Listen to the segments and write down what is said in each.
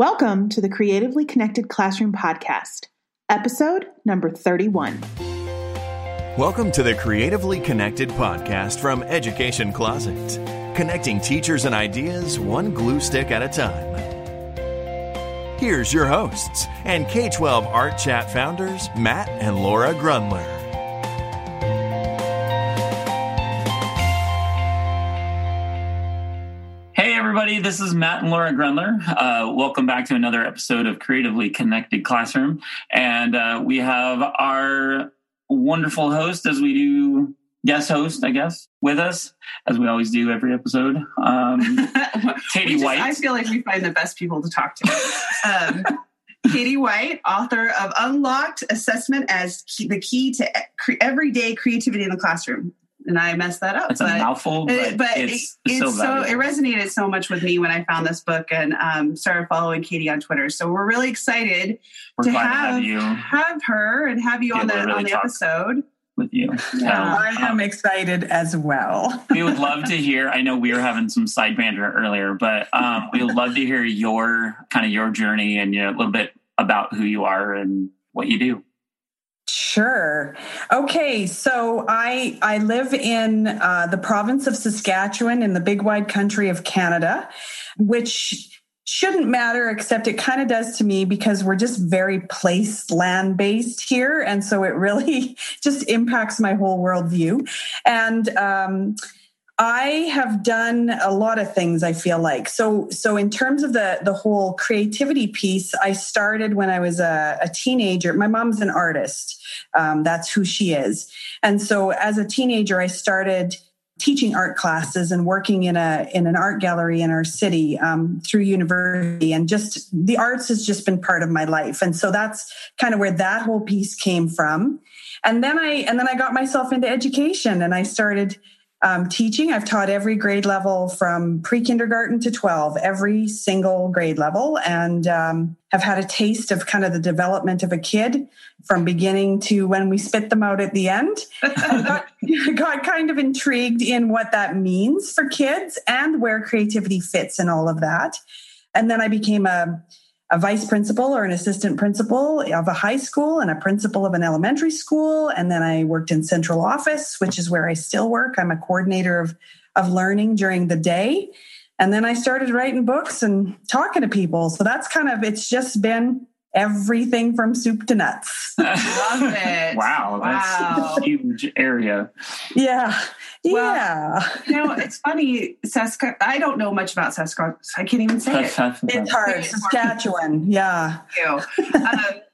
Welcome to the Creatively Connected Classroom Podcast, episode number 31. Welcome to the Creatively Connected Podcast from Education Closet, connecting teachers and ideas one glue stick at a time. Here's your hosts and K 12 Art Chat founders, Matt and Laura Grundler. Everybody. This is Matt and Laura Grundler. Uh, welcome back to another episode of Creatively Connected Classroom. And uh, we have our wonderful host, as we do, guest host, I guess, with us, as we always do every episode. Um, Katie just, White. I feel like we find the best people to talk to. Um, Katie White, author of Unlocked Assessment as the Key to Everyday Creativity in the Classroom and I messed that up. It's a mouthful, but, but it's, it, it's so, so, it resonated so much with me when I found this book and um, started following Katie on Twitter. So we're really excited we're to, have, to have, you have her and have you on the really on the episode with you. Yeah, I am um, excited as well. we would love to hear. I know we were having some side banter earlier, but um, we would love to hear your kind of your journey and you know, a little bit about who you are and what you do. Sure. Okay, so I I live in uh, the province of Saskatchewan in the big wide country of Canada, which shouldn't matter except it kind of does to me because we're just very place land based here, and so it really just impacts my whole worldview. And um, I have done a lot of things I feel like. So so in terms of the the whole creativity piece, I started when I was a, a teenager. My mom's an artist. Um, that's who she is. And so as a teenager, I started teaching art classes and working in a in an art gallery in our city um, through university and just the arts has just been part of my life and so that's kind of where that whole piece came from and then i and then i got myself into education and i started um, teaching. I've taught every grade level from pre kindergarten to 12, every single grade level, and um, have had a taste of kind of the development of a kid from beginning to when we spit them out at the end. got, got kind of intrigued in what that means for kids and where creativity fits in all of that. And then I became a a vice principal or an assistant principal of a high school and a principal of an elementary school. And then I worked in central office, which is where I still work. I'm a coordinator of, of learning during the day. And then I started writing books and talking to people. So that's kind of, it's just been everything from soup to nuts. Love it. wow, that's wow. a huge area. Yeah. Well, yeah. You know, it's funny, Sask- I don't know much about Saskatchewan. I can't even say it. It's hard. Saskatchewan. Yeah. um,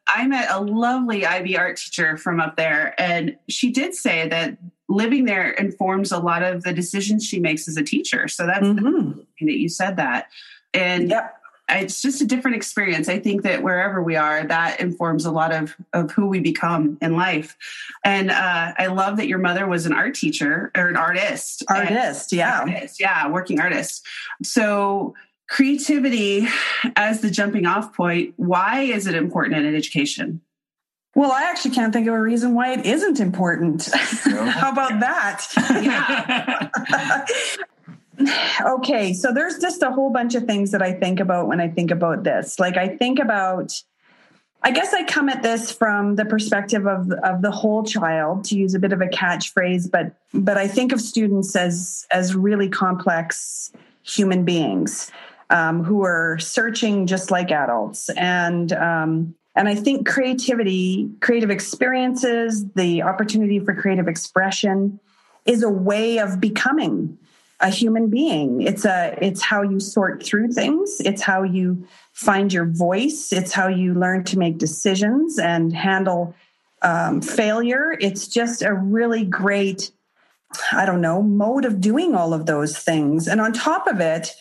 I met a lovely IB art teacher from up there, and she did say that living there informs a lot of the decisions she makes as a teacher. So that's mm-hmm. that you said that. And yep it's just a different experience. I think that wherever we are, that informs a lot of, of who we become in life. And uh, I love that your mother was an art teacher or an artist. Artist, yeah. Artist, yeah, working artist. So creativity as the jumping off point, why is it important in education? Well, I actually can't think of a reason why it isn't important. How about that? Okay, so there's just a whole bunch of things that I think about when I think about this. Like I think about I guess I come at this from the perspective of of the whole child to use a bit of a catchphrase, but but I think of students as as really complex human beings um, who are searching just like adults, and um, and I think creativity, creative experiences, the opportunity for creative expression, is a way of becoming a human being. It's a it's how you sort through things. It's how you find your voice. It's how you learn to make decisions and handle um, failure. It's just a really great i don't know mode of doing all of those things. And on top of it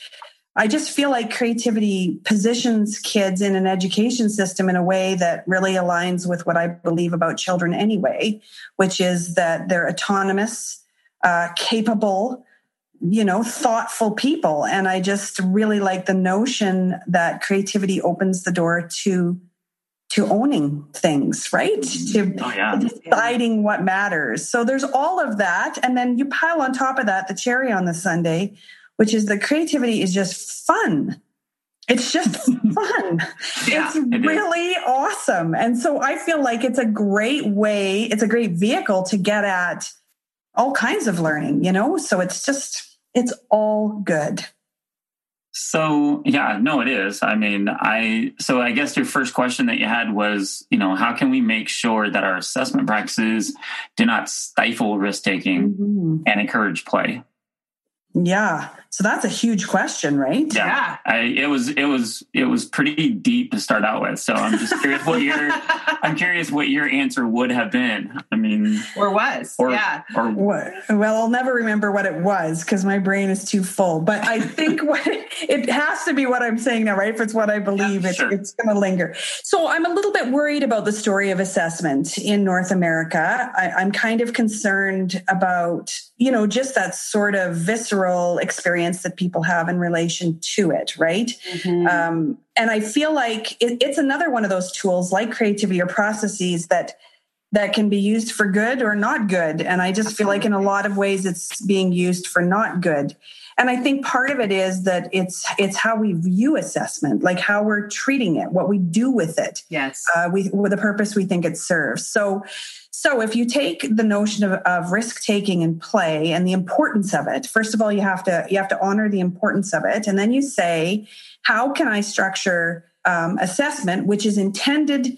i just feel like creativity positions kids in an education system in a way that really aligns with what i believe about children anyway which is that they're autonomous uh, capable you know thoughtful people. And i just really like the notion that creativity opens the door to to owning things right? Mm-hmm. To, oh, yeah. deciding what matters. So there's all of that. And then you pile on top of that the cherry on the sundae which is that creativity is just fun. It's just fun. Yeah, it's it really is. awesome. And so I feel like it's a great way, it's a great vehicle to get at all kinds of learning, you know? So it's just, it's all good. So yeah, no, it is. I mean, I so I guess your first question that you had was, you know, how can we make sure that our assessment practices do not stifle risk taking mm-hmm. and encourage play? Yeah. So that's a huge question, right? Yeah. yeah. I, it was it was it was pretty deep to start out with. So I'm just curious what your I'm curious what your answer would have been. I mean or was. Or, yeah. Or, what? well, I'll never remember what it was because my brain is too full. But I think what it has to be what I'm saying now, right? If it's what I believe, yeah, sure. it's, it's going to linger. So I'm a little bit worried about the story of assessment in North America. I, I'm kind of concerned about, you know, just that sort of visceral experience experience that people have in relation to it, right? Mm-hmm. Um, and I feel like it, it's another one of those tools like creativity or processes that that can be used for good or not good. And I just feel like in a lot of ways it's being used for not good. And I think part of it is that it's it's how we view assessment, like how we're treating it, what we do with it. Yes, uh, we with the purpose we think it serves. So, so if you take the notion of, of risk taking and play and the importance of it, first of all, you have to you have to honor the importance of it, and then you say, how can I structure um, assessment, which is intended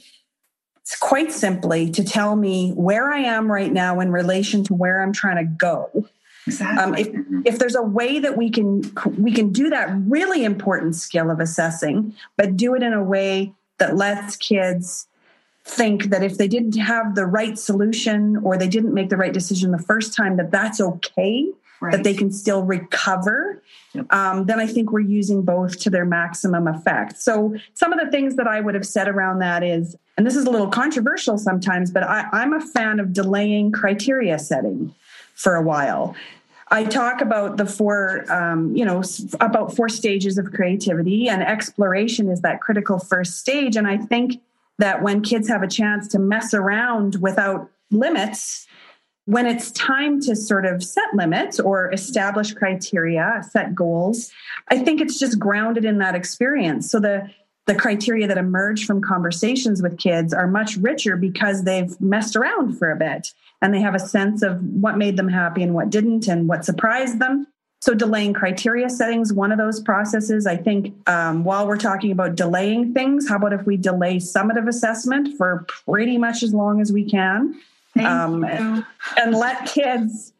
quite simply to tell me where I am right now in relation to where I'm trying to go Exactly. Um, if, if there's a way that we can we can do that really important skill of assessing, but do it in a way that lets kids think that if they didn't have the right solution or they didn't make the right decision the first time, that that's okay. Right. That they can still recover, yep. um, then I think we're using both to their maximum effect. So, some of the things that I would have said around that is, and this is a little controversial sometimes, but I, I'm a fan of delaying criteria setting for a while. I talk about the four, um, you know, about four stages of creativity, and exploration is that critical first stage. And I think that when kids have a chance to mess around without limits, when it's time to sort of set limits or establish criteria, set goals, I think it's just grounded in that experience. So the the criteria that emerge from conversations with kids are much richer because they've messed around for a bit and they have a sense of what made them happy and what didn't and what surprised them. So, delaying criteria settings, one of those processes. I think um, while we're talking about delaying things, how about if we delay summative assessment for pretty much as long as we can? Um, and let kids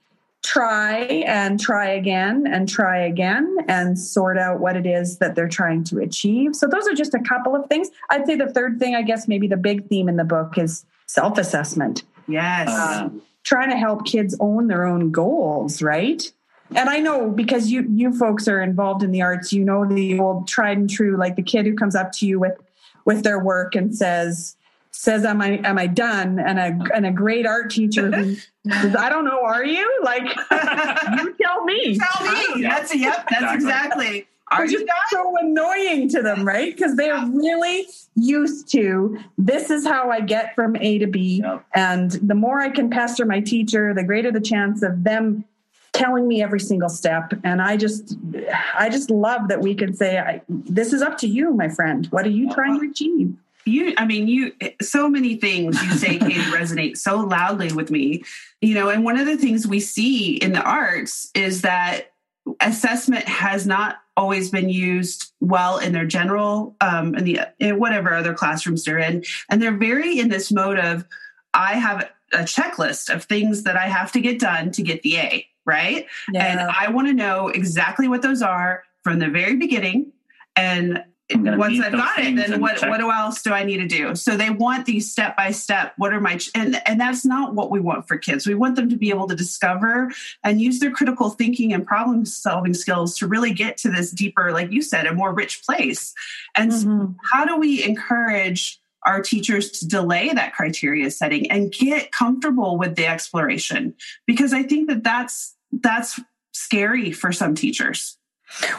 try and try again and try again and sort out what it is that they're trying to achieve. So, those are just a couple of things. I'd say the third thing, I guess, maybe the big theme in the book is self assessment. Yes. Um, trying to help kids own their own goals, right? And I know because you you folks are involved in the arts, you know the old tried and true, like the kid who comes up to you with with their work and says says am I am I done? And a and a great art teacher who says, I don't know, are you? Like you tell me. Tell me. That's a, yep, that's exactly. exactly. Are you done? so annoying to them, right? Because they're really used to this is how I get from A to B. Yep. And the more I can pester my teacher, the greater the chance of them telling me every single step. And I just I just love that we can say, this is up to you, my friend. What are you trying to achieve? You, I mean, you, so many things you say, Katie, resonate so loudly with me. You know, and one of the things we see in the arts is that assessment has not always been used well in their general um, in the in whatever other classrooms they're in. And they're very in this mode of i have a checklist of things that i have to get done to get the a right? Yeah. and i want to know exactly what those are from the very beginning. And once I've got it, then what, what else do I need to do? So they want these step by step. What are my, and, and that's not what we want for kids. We want them to be able to discover and use their critical thinking and problem solving skills to really get to this deeper, like you said, a more rich place. And mm-hmm. so how do we encourage our teachers to delay that criteria setting and get comfortable with the exploration? Because I think that that's, that's scary for some teachers.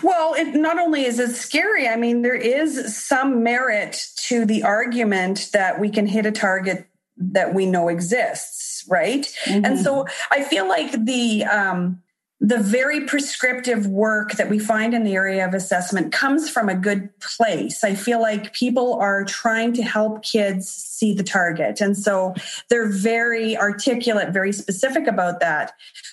Well, it not only is it scary, I mean, there is some merit to the argument that we can hit a target that we know exists, right? Mm-hmm. And so I feel like the um the very prescriptive work that we find in the area of assessment comes from a good place. I feel like people are trying to help kids see the target. And so they're very articulate, very specific about that.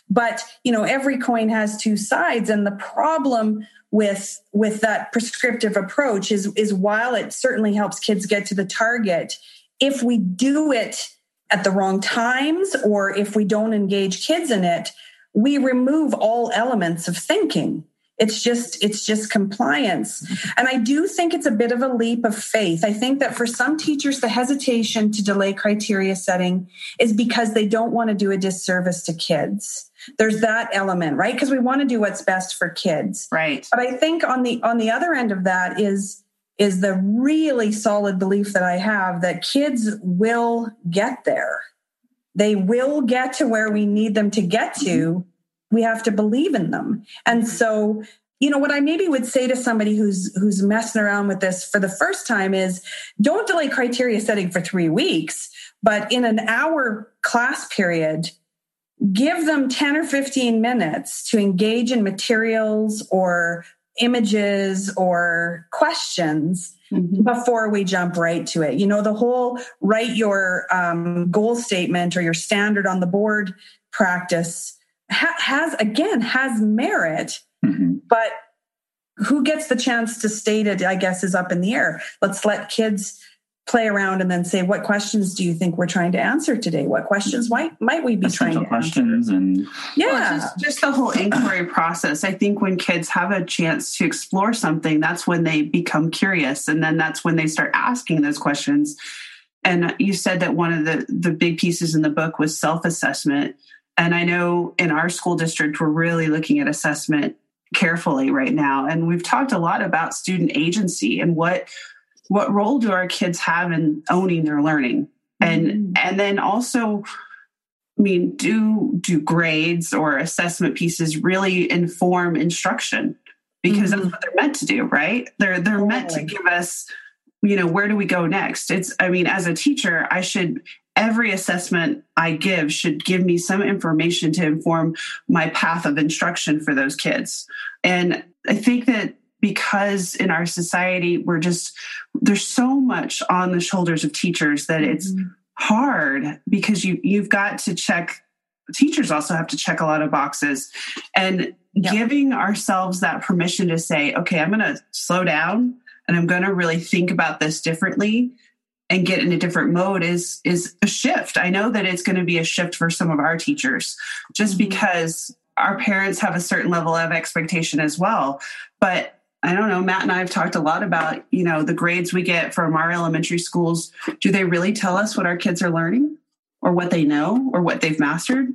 But, you know, every coin has two sides. And the problem with with that prescriptive approach is is while it certainly helps kids get to the target, if we do it at the wrong times or if we don't engage kids in it, we remove all elements of thinking. It's just it's just compliance. And i do think it's a bit of a leap of faith. I think that for some teachers the hesitation to delay criteria setting is because they don't want to do a disservice to kids. There's that element right? Because we want to do what's best for kids. Right. But i think on the on the other end of that is is the really solid belief that i have that kids will get there they will get to where we need them to get to. Mm-hmm. We have to believe in them. And so, you know, what I maybe would say to somebody who's who's messing around with this for the first time is don't delay criteria setting for 3 weeks, but in an hour class period, give them 10 or 15 minutes to engage in materials or images or questions mm-hmm. before we jump right to it. You know, the whole write your um, goal statement or your standard on the board practice ha- has, again, has merit, mm-hmm. but who gets the chance to state it, I guess, is up in the air. Let's let kids play around and then say what questions do you think we're trying to answer today? What questions might might we be Essential trying to questions answer? and yeah. Well, just, just the whole inquiry process. I think when kids have a chance to explore something that's when they become curious and then that's when they start asking those questions. And you said that one of the the big pieces in the book was self-assessment. And i know in our school district we're really looking at assessment carefully right now. And we've talked a lot about student agency and what what role do our kids have in owning their learning and mm-hmm. and then also i mean do do grades or assessment pieces really inform instruction because mm-hmm. that's what they're meant to do right they're they're totally. meant to give us you know where do we go next it's i mean as a teacher i should every assessment i give should give me some information to inform my path of instruction for those kids and i think that because in our society we're just there's so much on the shoulders of teachers that it's mm-hmm. hard because you you've got to check teachers also have to check a lot of boxes and yep. giving ourselves that permission to say okay i'm going to slow down and i'm going to really think about this differently and get in a different mode is is a shift i know that it's going to be a shift for some of our teachers just mm-hmm. because our parents have a certain level of expectation as well but I don't know, Matt and I have talked a lot about, you know, the grades we get from our elementary schools. Do they really tell us what our kids are learning or what they know or what they've mastered?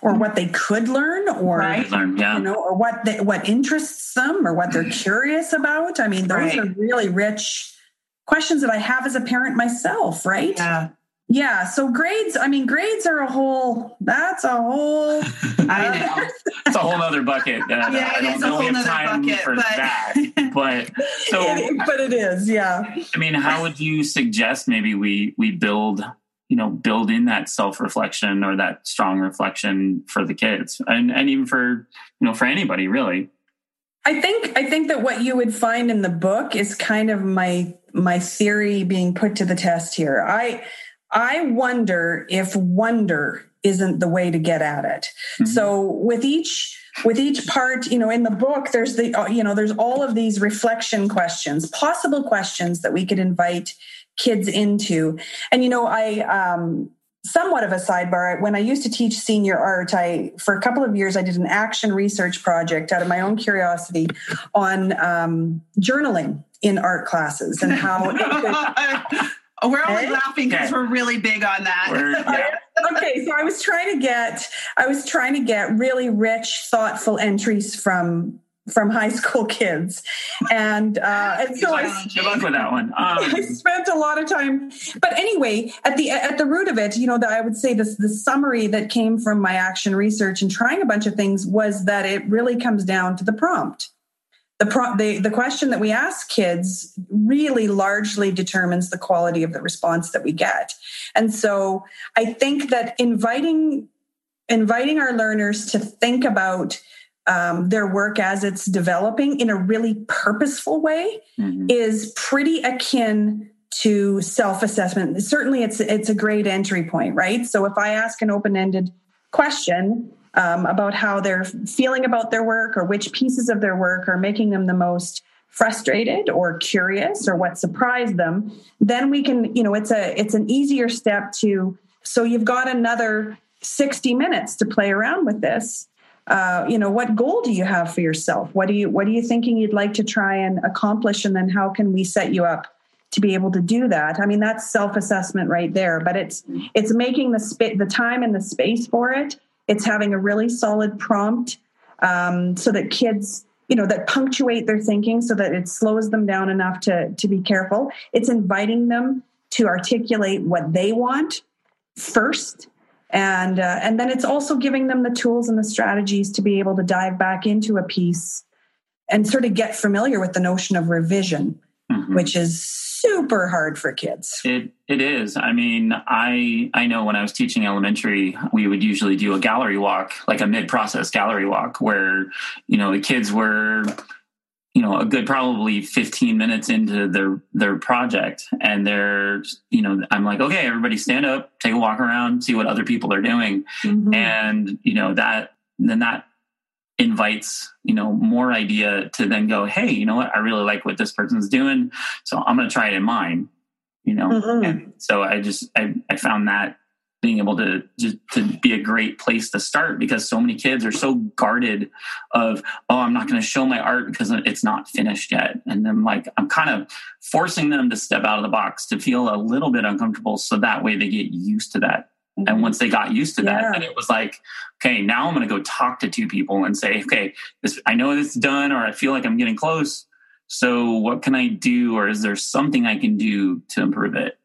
Or what they could learn, or right. learn, yeah. you know, or what they, what interests them, or what they're curious about. I mean, those right. are really rich questions that I have as a parent myself, right? Yeah. Yeah. So grades, I mean, grades are a whole, that's a whole. I know. it's a whole other bucket. Uh, yeah, I don't know we have time bucket, for but... that. But so. It, but it is, yeah. I mean, how would you suggest maybe we, we build, you know, build in that self reflection or that strong reflection for the kids and, and even for, you know, for anybody really? I think, I think that what you would find in the book is kind of my, my theory being put to the test here. I, I wonder if wonder isn't the way to get at it. Mm-hmm. So with each with each part, you know, in the book there's the uh, you know, there's all of these reflection questions, possible questions that we could invite kids into. And you know, I um somewhat of a sidebar when i used to teach senior art i for a couple of years i did an action research project out of my own curiosity on um, journaling in art classes and how it could we're only laughing because okay. we're really big on that. Yeah. okay, so I was trying to get I was trying to get really rich, thoughtful entries from from high school kids, and uh, and so I, good luck with that one. Um, I spent a lot of time, but anyway, at the at the root of it, you know, that I would say this the summary that came from my action research and trying a bunch of things was that it really comes down to the prompt the, pro- the the question that we ask kids really largely determines the quality of the response that we get and so i think that inviting inviting our learners to think about um, their work as it's developing in a really purposeful way mm-hmm. is pretty akin to self-assessment. Certainly, it's it's a great entry point, right? So if I ask an open-ended question um, about how they're feeling about their work or which pieces of their work are making them the most frustrated or curious or what surprised them, then we can, you know, it's a it's an easier step to. So you've got another 60 minutes to play around with this. Uh, you know what goal do you have for yourself? What do you what are you thinking you'd like to try and accomplish? And then how can we set you up to be able to do that? I mean that's self-assessment right there but it's it's making the sp- the time and the space for it it's having a really solid prompt um, so that kids you know that punctuate their thinking so that it slows them down enough to to be careful it's inviting them to articulate what they want first and uh, and then it's also giving them the tools and the strategies to be able to dive back into a piece and sort of get familiar with the notion of revision mm-hmm. which is super hard for kids. It it is. I mean i i know when i was teaching elementary we would usually do a gallery walk like a mid process gallery walk where you know the kids were you know a good probably 15 minutes into their their project. And they're you know i'm like okay everybody stand up take a walk around see what other people are doing. Mm-hmm. and you know that then that invites you know more idea to then go hey you know what? I really like what this person's doing so i'm going to try it in mine you know? Mm-hmm. and so i just I, I found that being able to just to be a great place to start because so many kids are so guarded of oh i'm not going to show my art because it's not finished yet. And i'm like i'm kind of forcing them to step out of the box to feel a little bit uncomfortable so that way they get used to that mm-hmm. and once they got used to that yeah. then it was like okay now i'm going to go talk to two people and say okay this i know this is done or i feel like i'm getting close so what can i do or is there something i can do to improve it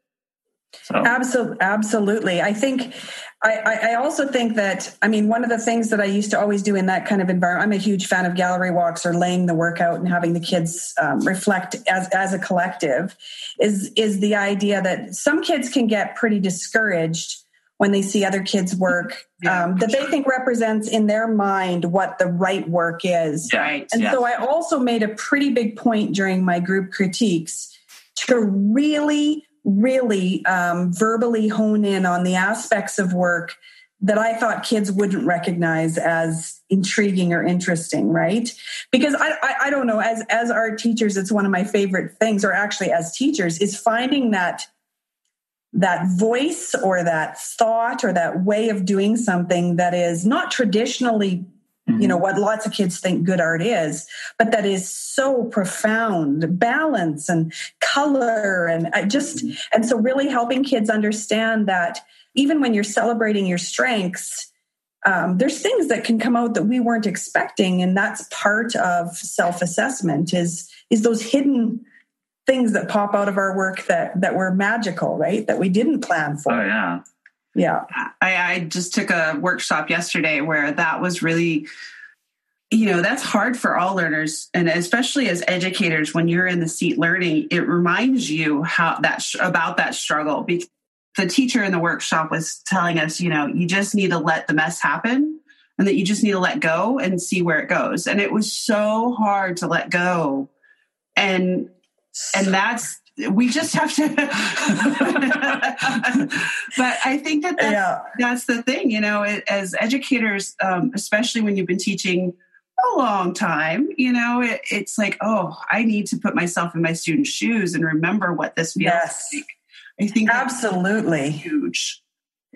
so. Absolutely, absolutely. I think I, I, also think that I mean one of the things that I used to always do in that kind of environment. I'm a huge fan of gallery walks or laying the work out and having the kids um, reflect as as a collective. Is is the idea that some kids can get pretty discouraged when they see other kids' work yeah, um, that they think represents in their mind what the right work is. Right. And yeah. so I also made a pretty big point during my group critiques to really really um, verbally hone in on the aspects of work that I thought kids wouldn't recognize as intriguing or interesting, right? Because I, I, I, don't know, as as art teachers, it's one of my favorite things, or actually as teachers, is finding that that voice or that thought or that way of doing something that is not traditionally Mm-hmm. you know mm-hmm. what lots of kids think good art is but that is so profound balance and color and I just mm-hmm. and so really helping kids understand that even when you're celebrating your strengths um, there's things that can come out that we weren't expecting and that's part of self-assessment is is those hidden things that pop out of our work that that were magical right? That we didn't plan for. Oh yeah. Yeah. I, I just took a workshop yesterday where that was really you know that's hard for all learners and especially as educators when you're in the seat learning it reminds you how that about that struggle. Because the teacher in the workshop was telling us you know you just need to let the mess happen and that you just need to let go and see where it goes. And it was so hard to let go. And and that's we just have to but i think that that's, yeah. that's the thing you know as educators um, especially when you've been teaching a long time you know it, it's like oh i need to put myself in my students shoes and remember what this feels yes. like i think absolutely huge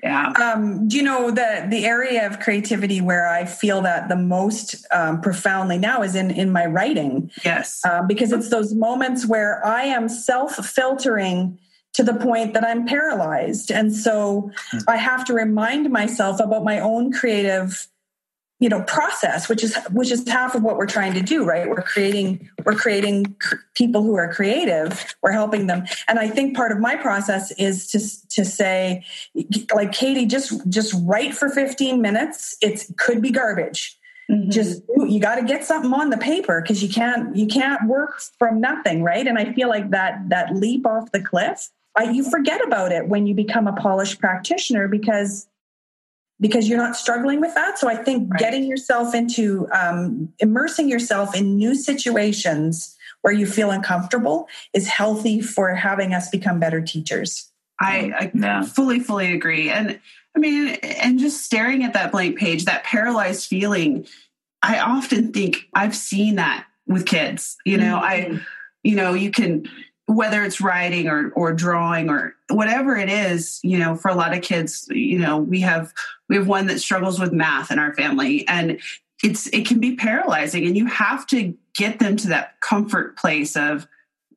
yeah. Um, do you know the the area of creativity where I feel that the most um, profoundly now is in in my writing. Yes. Um, because it's those moments where I am self filtering to the point that I'm paralyzed, and so mm-hmm. I have to remind myself about my own creative you know process which is which is half of what we're trying to do right? We're creating we're creating cr- people who are creative. We're helping them. And i think part of my process is to to say like katie just just write for 15 minutes. It could be garbage. Mm-hmm. just you got to get something on the paper because you can't you can't work from nothing right? And i feel like that that leap off the cliff I, you forget about it when you become a polished practitioner because because you're not struggling with that. So I think right. getting yourself into um, immersing yourself in new situations where you feel uncomfortable is healthy for having us become better teachers. I, I yeah. fully, fully agree. And I mean, and just staring at that blank page, that paralyzed feeling, I often think I've seen that with kids. You know, mm-hmm. I, you know, you can whether it's writing or or drawing or whatever it is you know for a lot of kids you know we have we have one that struggles with math in our family and it's it can be paralyzing and you have to get them to that comfort place of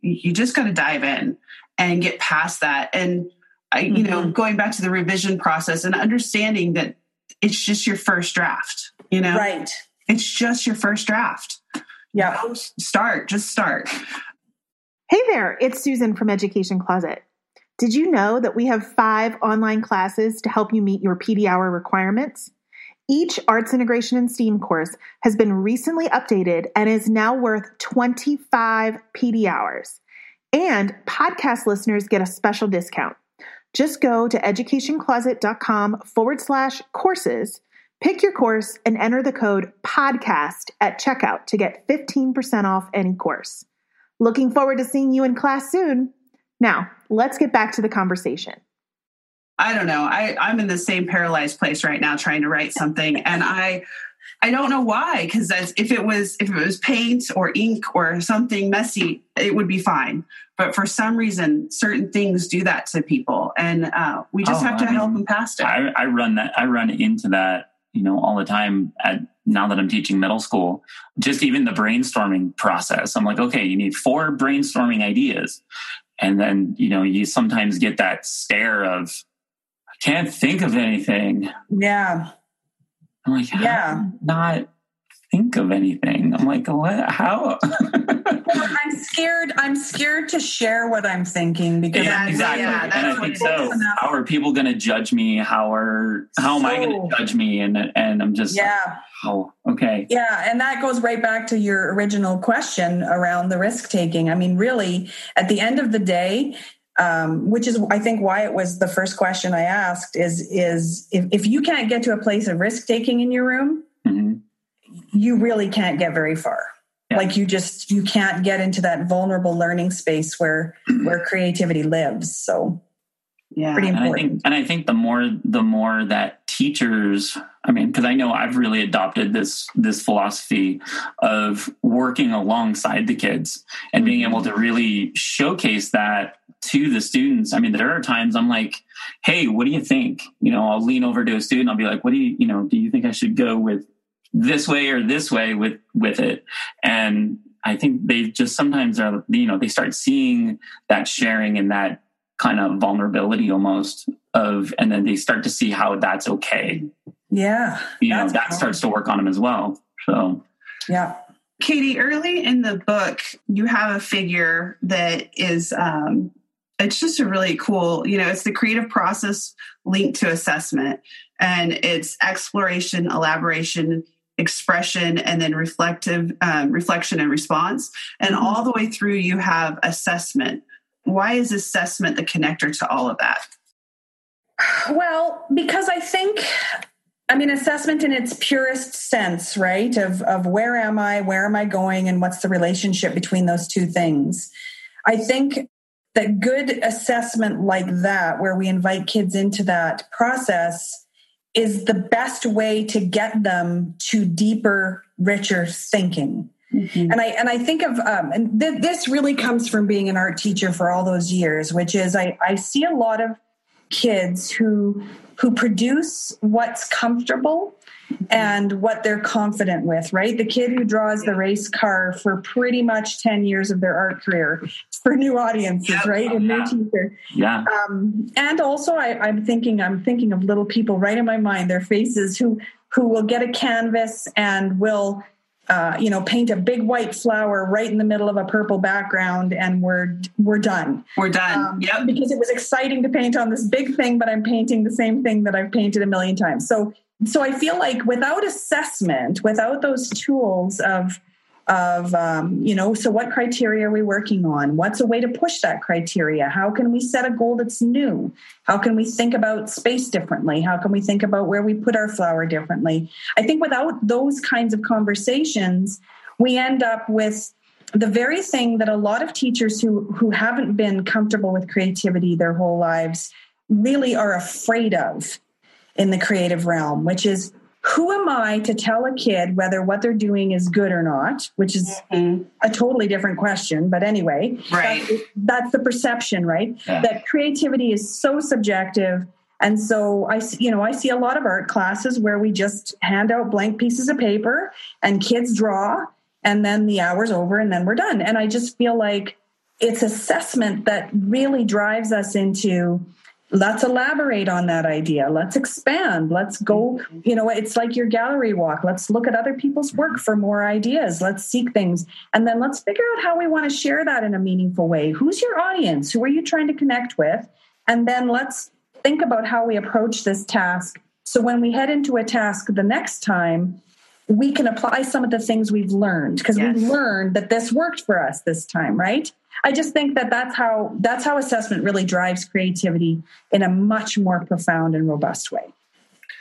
you just got to dive in and get past that. And I, you know mm-hmm. going back to the revision process and understanding that it's just your first draft you know? Right. It's just your first draft. Yeah. Start just start Hey there, it's Susan from Education Closet. Did you know that we have five online classes to help you meet your PD hour requirements? Each Arts Integration and STEAM course has been recently updated and is now worth 25 PD hours. And podcast listeners get a special discount. Just go to educationcloset.com forward slash courses, pick your course, and enter the code podcast at checkout to get 15% off any course. Looking forward to seeing you in class soon. Now, let's get back to the conversation. I don't know. I, I'm in the same paralyzed place right now trying to write something. And I I don't know why, because if it was if it was paint or ink or something messy, it would be fine. But for some reason, certain things do that to people, and uh, we just oh, have to I help mean, them past it. I, I run that. I run into that, you know, all the time at now that I'm teaching middle school, just even the brainstorming process, I'm like, okay, you need four brainstorming ideas. And then, you know, you sometimes get that stare of, I can't think of anything. Yeah. I'm like, yeah. not think of anything. I'm like, what? How? I'm scared. I'm scared to share what I'm thinking because yeah, exactly. Yeah, and I think so. How are people going to judge me? How are how so, am I going to judge me? And and I'm just yeah. Like, oh, okay. Yeah, and that goes right back to your original question around the risk taking. I mean, really, at the end of the day, um, which is I think why it was the first question I asked is is if, if you can't get to a place of risk taking in your room, mm-hmm. You really can't get very far. Yeah. like you just you can't get into that vulnerable learning space where where creativity lives. So yeah. pretty important and I, think, and I think the more the more that teachers i mean because i know i've really adopted this this philosophy of working alongside the kids and being mm-hmm. able to really showcase that to the students. I mean there are times i'm like hey what do you think? You know i'll lean over to a student. I'll be like what do you you know do you think i should go with this way or this way with with it. And i think they just sometimes are you know they start seeing that sharing and that kind of vulnerability almost of and then they start to see how that's okay. Yeah you know that starts to work on them as well. So. Yeah. Katie early in the book you have a figure that is um it's just a really cool you know it's the creative process linked to assessment and it's exploration elaboration expression and then reflective um, reflection and response. And mm-hmm. all the way through you have assessment. Why is assessment the connector to all of that? Well because i think i mean assessment in its purest sense right of of where am i where am i going and what's the relationship between those two things. I think that good assessment like that where we invite kids into that process is the best way to get them to deeper, richer thinking. Mm-hmm. And I and I think of um, and th- this really comes from being an art teacher for all those years, which is I, I see a lot of kids who who produce what's comfortable and what they're confident with, right? The kid who draws the race car for pretty much 10 years of their art career for new audiences, yep. right? And new teacher. Yeah. Um, and also I, I'm thinking, I'm thinking of little people right in my mind, their faces who who will get a canvas and will uh, you know, paint a big white flower right in the middle of a purple background, and we're we're done. We're done. Um, yep. Because it was exciting to paint on this big thing, but I'm painting the same thing that I've painted a million times. So so I feel like without assessment, without those tools of of um, you know so what criteria are we working on? What's a way to push that criteria? How can we set a goal that's new? How can we think about space differently? How can we think about where we put our flower differently? I think without those kinds of conversations we end up with the very thing that a lot of teachers who who haven't been comfortable with creativity their whole lives really are afraid of in the creative realm which is who am I to tell a kid whether what they're doing is good or not, which is mm-hmm. a totally different question. But anyway, right. that's, that's the perception, right? Yeah. That creativity is so subjective. And so I, you know, I see a lot of art classes where we just hand out blank pieces of paper and kids draw, and then the hour's over, and then we're done. And I just feel like it's assessment that really drives us into let's elaborate on that idea. Let's expand. Let's go mm-hmm. you know it's like your gallery walk. Let's look at other people's work mm-hmm. for more ideas. Let's seek things. And then let's figure out how we want to share that in a meaningful way. Who's your audience? Who are you trying to connect with? And then let's think about how we approach this task. So when we head into a task the next time we can apply some of the things we've learned because yes. we've learned that this worked for us this time right I just think that that's how that's how assessment really drives creativity in a much more profound and robust way.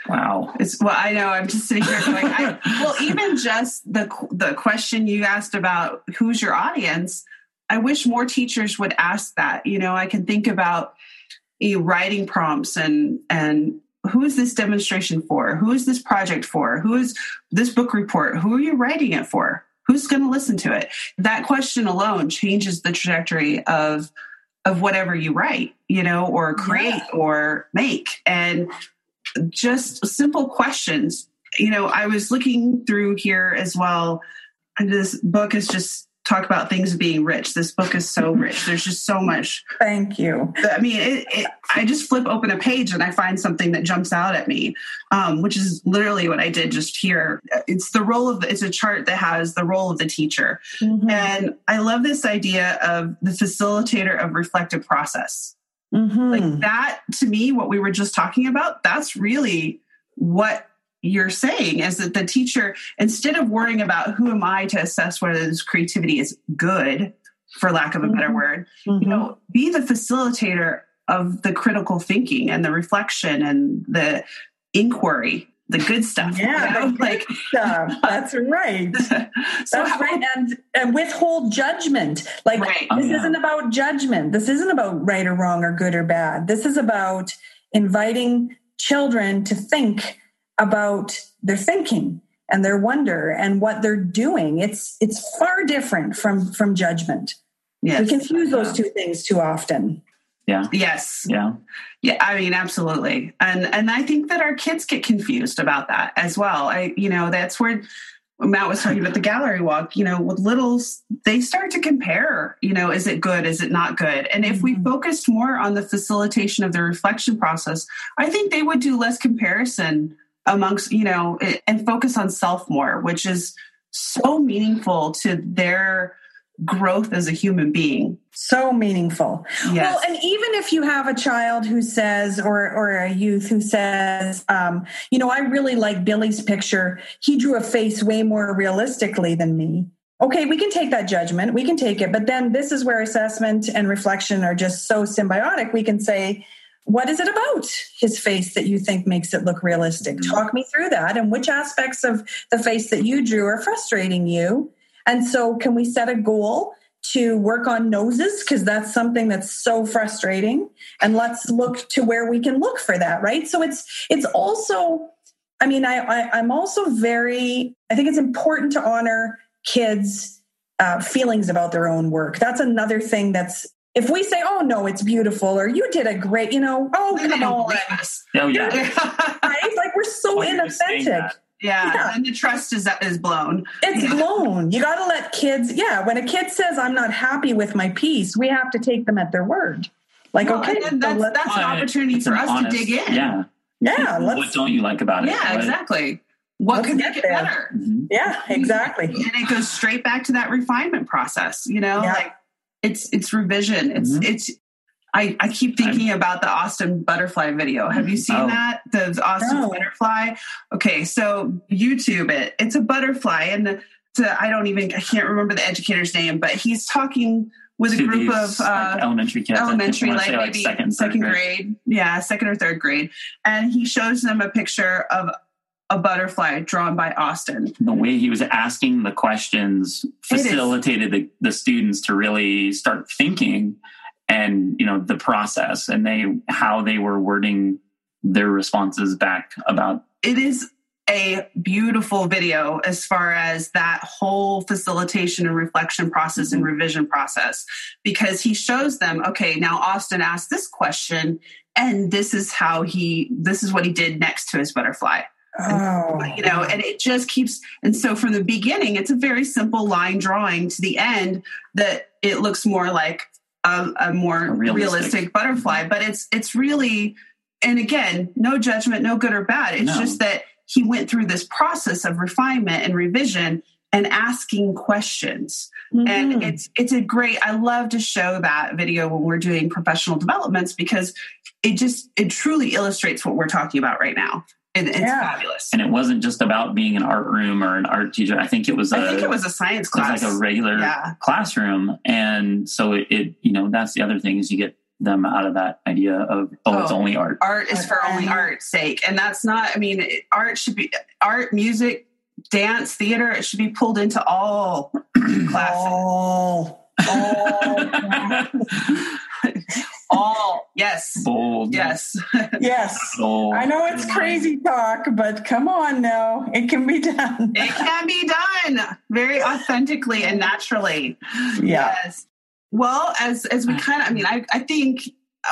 Wow. It's well, I know. I'm just sitting here going, I, well, even just the the question you asked about who's your audience, I wish more teachers would ask that. You know, I can think about you know, writing prompts and and who is this demonstration for? Who is this project for? Who is this book report? Who are you writing it for? who's going to listen to it that question alone changes the trajectory of of whatever you write you know or create yeah. or make and just simple questions you know i was looking through here as well and this book is just talk about things being rich. This book is so rich. There's just so much. Thank you. I mean, it, it, I just flip open a page and I find something that jumps out at me, um, which is literally what I did just here. It's the role of the, it's a chart that has the role of the teacher, mm-hmm. and I love this idea of the facilitator of reflective process. Mm-hmm. Like that to me, what we were just talking about, that's really what you're saying is that the teacher, instead of worrying about who am I to assess whether this creativity is good, for lack of a better mm-hmm. word, mm-hmm. you know, be the facilitator of the critical thinking and the reflection and the inquiry the good stuff. Yeah, you know? like stuff. That's right. so That's how, right, and, and withhold judgment. Like right. this oh, yeah. isn't about judgment. This isn't about right or wrong or good or bad. This is about inviting children to think about their thinking and their wonder and what they're doing. It's it's far different from from judgment. Yes. We confuse those two things too often. Yeah. Yes. Yeah. Yeah. I mean, absolutely. And and I think that our kids get confused about that as well. I, you know, that's where Matt was talking about the gallery walk, you know, with littles, they start to compare, you know, is it good? Is it not good? And if we mm-hmm. focused more on the facilitation of the reflection process, I think they would do less comparison amongst you know and focus on self more which is so meaningful to their growth as a human being. So meaningful. Yes. well and even if you have a child who says or or a youth who says um, you know i really like billy's picture. He drew a face way more realistically than me. Okay we can take that judgment. We can take it. But then this is where assessment and reflection are just so symbiotic. We can say what is it about his face that you think makes it look realistic? Mm-hmm. Talk me through that and which aspects of the face that you drew are frustrating you. And so, can we set a goal to work on noses? Because that's something that's so frustrating. And let's look to where we can look for that, right? So, it's it's also, I mean, I, I I'm also very, I think it's important to honor kids' uh, feelings about their own work. That's another thing that's if we say, "Oh no, it's beautiful," or "You did a great," you know, "Oh come on," oh yeah, right? Like we're so inauthentic. Yeah. yeah. and the trust is is blown. It's yeah. blown. You got to let kids. Yeah, when a kid says, "I'm not happy with my piece," we have to take them at their word. Like, well, okay, that's, so that's an opportunity for us honest, to dig in. Yeah, yeah. what don't you like about it? Yeah, right? exactly. What let's could make it there. better? Mm-hmm. Yeah, exactly. And it goes straight back to that refinement process. You know, yeah. like it's it's revision. It's mm-hmm. it's I, I keep thinking I'm, about the Austin butterfly video. Have you seen oh. that? The Austin no. butterfly? Okay, so YouTube it. It's a butterfly and to, I don't even, I can't remember the educator's name, but he's talking with a group these, of uh, like, elementary kids. Elementary, I wanna like maybe second, second, third grade. Yeah, second or third grade. And he shows them a picture of a butterfly drawn by Austin. the way he was asking the questions facilitated the, the students to really start thinking and you know the process and they how they were wording their responses back about It is a beautiful video as far as that whole facilitation and reflection process and mm-hmm. revision process because he shows them okay now austin asked this question and this is how he this is what he did next to his butterfly Oh, you know and it just keeps and so from the beginning it's a very simple line drawing to the end that it looks more like a, a more A realistic. realistic. butterfly but it's it's really and again no judgment no good or bad it's No. just that he went through this process of refinement and revision and asking questions and Mhm. it's it's a great i love to show that video when we're doing professional developments because it just it truly illustrates what we're talking about right now and it's Yeah. fabulous and it wasn't just about being an art room or an art teacher i think it was a I think it was a science class. like a regular Yeah. classroom and so it, it you know that's the other thing is you get them out of that idea of oh, it's Oh. only art art is for only art's sake, and that's not. I mean, it- art should be art, music, dance, theater. It should be pulled into all classes. all, all, All yes, bold yes. yes. bold. I know it's crazy talk, but come on now, it can be done. It can be done very authentically and naturally. Yeah. Yes. Well, as as we kind of, I mean, I I think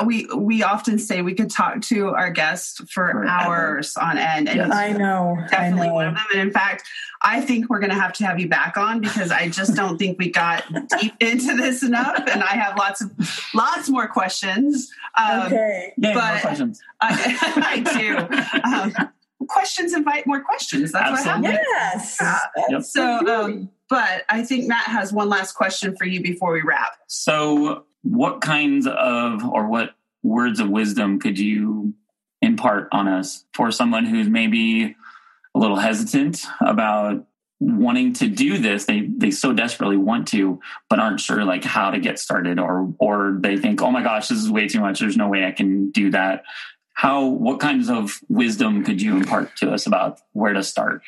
we we often say we could talk to our guests for Forever. hours on end, and Yes. I know. I definitely know. one of them. And in fact, I think we're going to have to have you back on because I just don't think we got deep into this enough, and I have lots of lots more questions. Um, okay. yeah more but- questions I, I do. Um, questions invite more questions. That's Absolutely. what happens. Yes. Yeah. Yep. So, um, but I think Matt has one last question for you before we wrap. So, what kinds of or what words of wisdom could you impart on us for someone who's maybe a little hesitant about wanting to do this? They they so desperately want to, but aren't sure like how to get started, or or they think, oh my gosh, this is way too much. There's no way I can do that. How? What kinds of wisdom could you impart to us about where to start?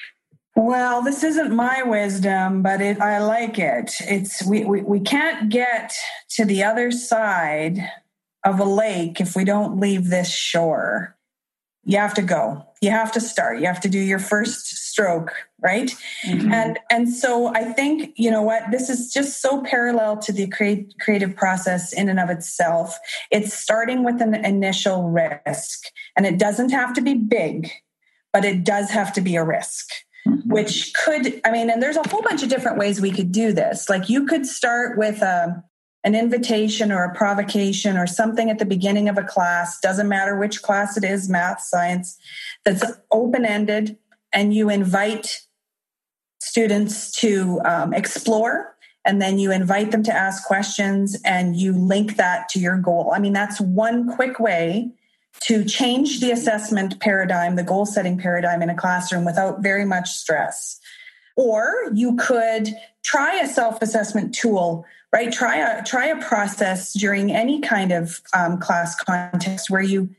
Well, this isn't my wisdom, but it, I like it. It's we, we we can't get to the other side of a lake if we don't leave this shore. You have to go. You have to start. You have to do your first stroke, right? Mm-hmm. And and so I think you know what this is just so parallel to the create, creative process in and of itself. It's starting with an initial risk, and it doesn't have to be big, but it does have to be a risk which could i mean and there's a whole bunch of different ways we could do this. Like you could start with a, an invitation or a provocation or something at the beginning of a class. Doesn't matter which class it is math science that's open ended and you invite students to um, explore and then you invite them to ask questions and you link that to your goal. I mean that's one quick way to change the assessment paradigm, the goal setting paradigm in a classroom without very much stress. Or you could try a self assessment tool, right? Try a try a process during any kind of um, class context where you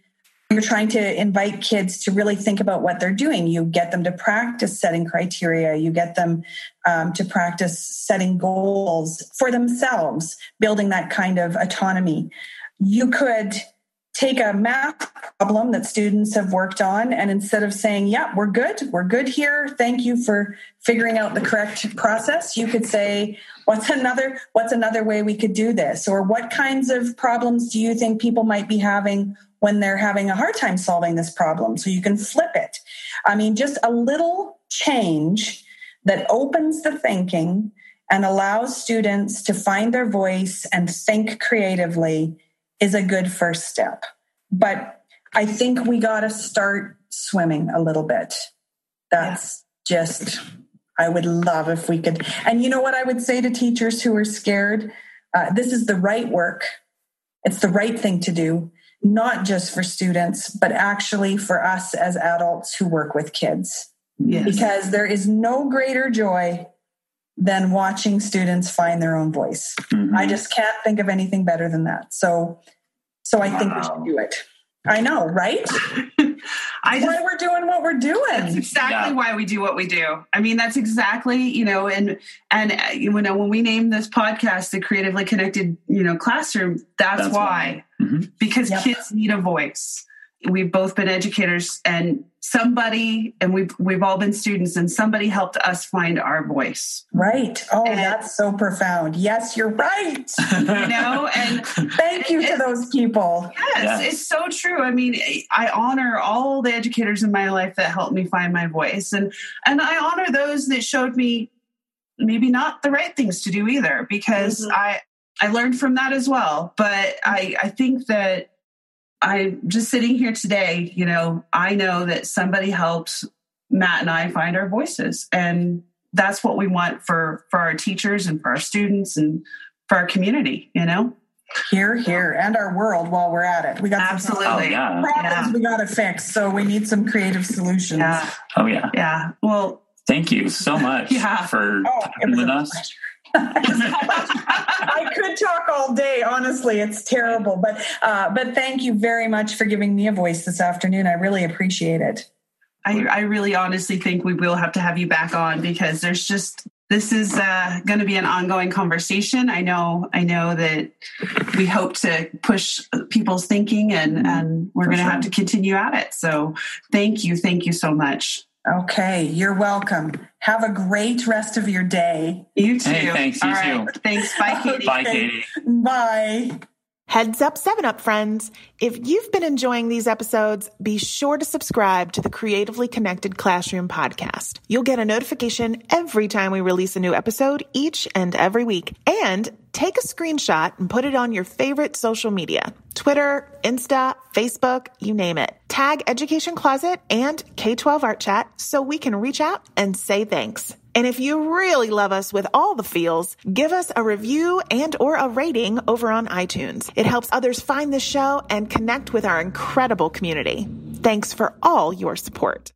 you're trying to invite kids to really think about what they're doing. You get them to practice setting criteria. You get them um, to practice setting goals for themselves, building that kind of autonomy. You could take a math problem that students have worked on and instead of saying yeah we're good we're good here thank you for figuring out the correct process you could say what's another what's another way we could do this? Or what kinds of problems do you think people might be having when they're having a hard time solving this problem? So you can flip it. I mean just a little change that opens the thinking and allows students to find their voice and think creatively is a good first step. But I think we got to start swimming a little bit. That's just, I would love if we could. And you know what I would say to teachers who are scared? Uh, this is the right work, it's the right thing to do, not just for students, but actually for us as adults who work with kids. Yes. Because there is no greater joy than watching students find their own voice. Mm-hmm. I just can't think of anything better than that. So, so I wow. think we should do it. I know, right? I why we're doing what we're doing. That's exactly yeah. why we do what we do. I mean, that's exactly you know, and and uh, you know, when we name this podcast the creatively connected, you know, classroom, that's, that's why, why. Mm-hmm. because yep. kids need a voice we've both been educators and somebody and we've we've all been students and somebody helped us find our voice. Right. Oh and, that's so profound. Yes you're right. You know and thank you to those people. Yes, yes, it's so true. I mean i honor all the educators in my life that helped me find my voice and and i honor those that showed me maybe not the right things to do either because mm-hmm. i i learned from that as well. But i i think that I just sitting here today, you know, I know that somebody helps Matt and I find our voices. And that's what we want for for our teachers and for our students and for our community, you know? Here, here, and our world while we're at it. We got absolutely some oh, yeah. problems yeah. we got to fix, so we need some creative solutions. Yeah. Oh yeah, yeah. Well, thank you so much yeah. for oh, talking with us. I could talk all day. Honestly, it's terrible. But uh, but thank you very much for giving me a voice this afternoon. I really appreciate it. I, I really honestly think we will have to have you back on because there's just this is uh, going to be an ongoing conversation. I know. I know that we hope to push people's thinking, and mm-hmm. and we're going to sure. have to continue at it. So, thank you, thank you so much. Okay, you're welcome. Have a great rest of your day. You too. Hey, thanks. You All too. Right. Thanks. Bye, Katie. Bye, Katie. Bye. Heads up, 7 Up friends. If you've been enjoying these episodes, be sure to subscribe to the Creatively Connected Classroom podcast. You'll get a notification every time we release a new episode each and every week. And take a screenshot and put it on your favorite social media Twitter, Insta, Facebook, you name it. Tag Education Closet and K 12 Art Chat so we can reach out and say thanks. And if you really love us with all the feels, give us a review and or a rating over on iTunes. It helps others find the show and connect with our incredible community. Thanks for all your support.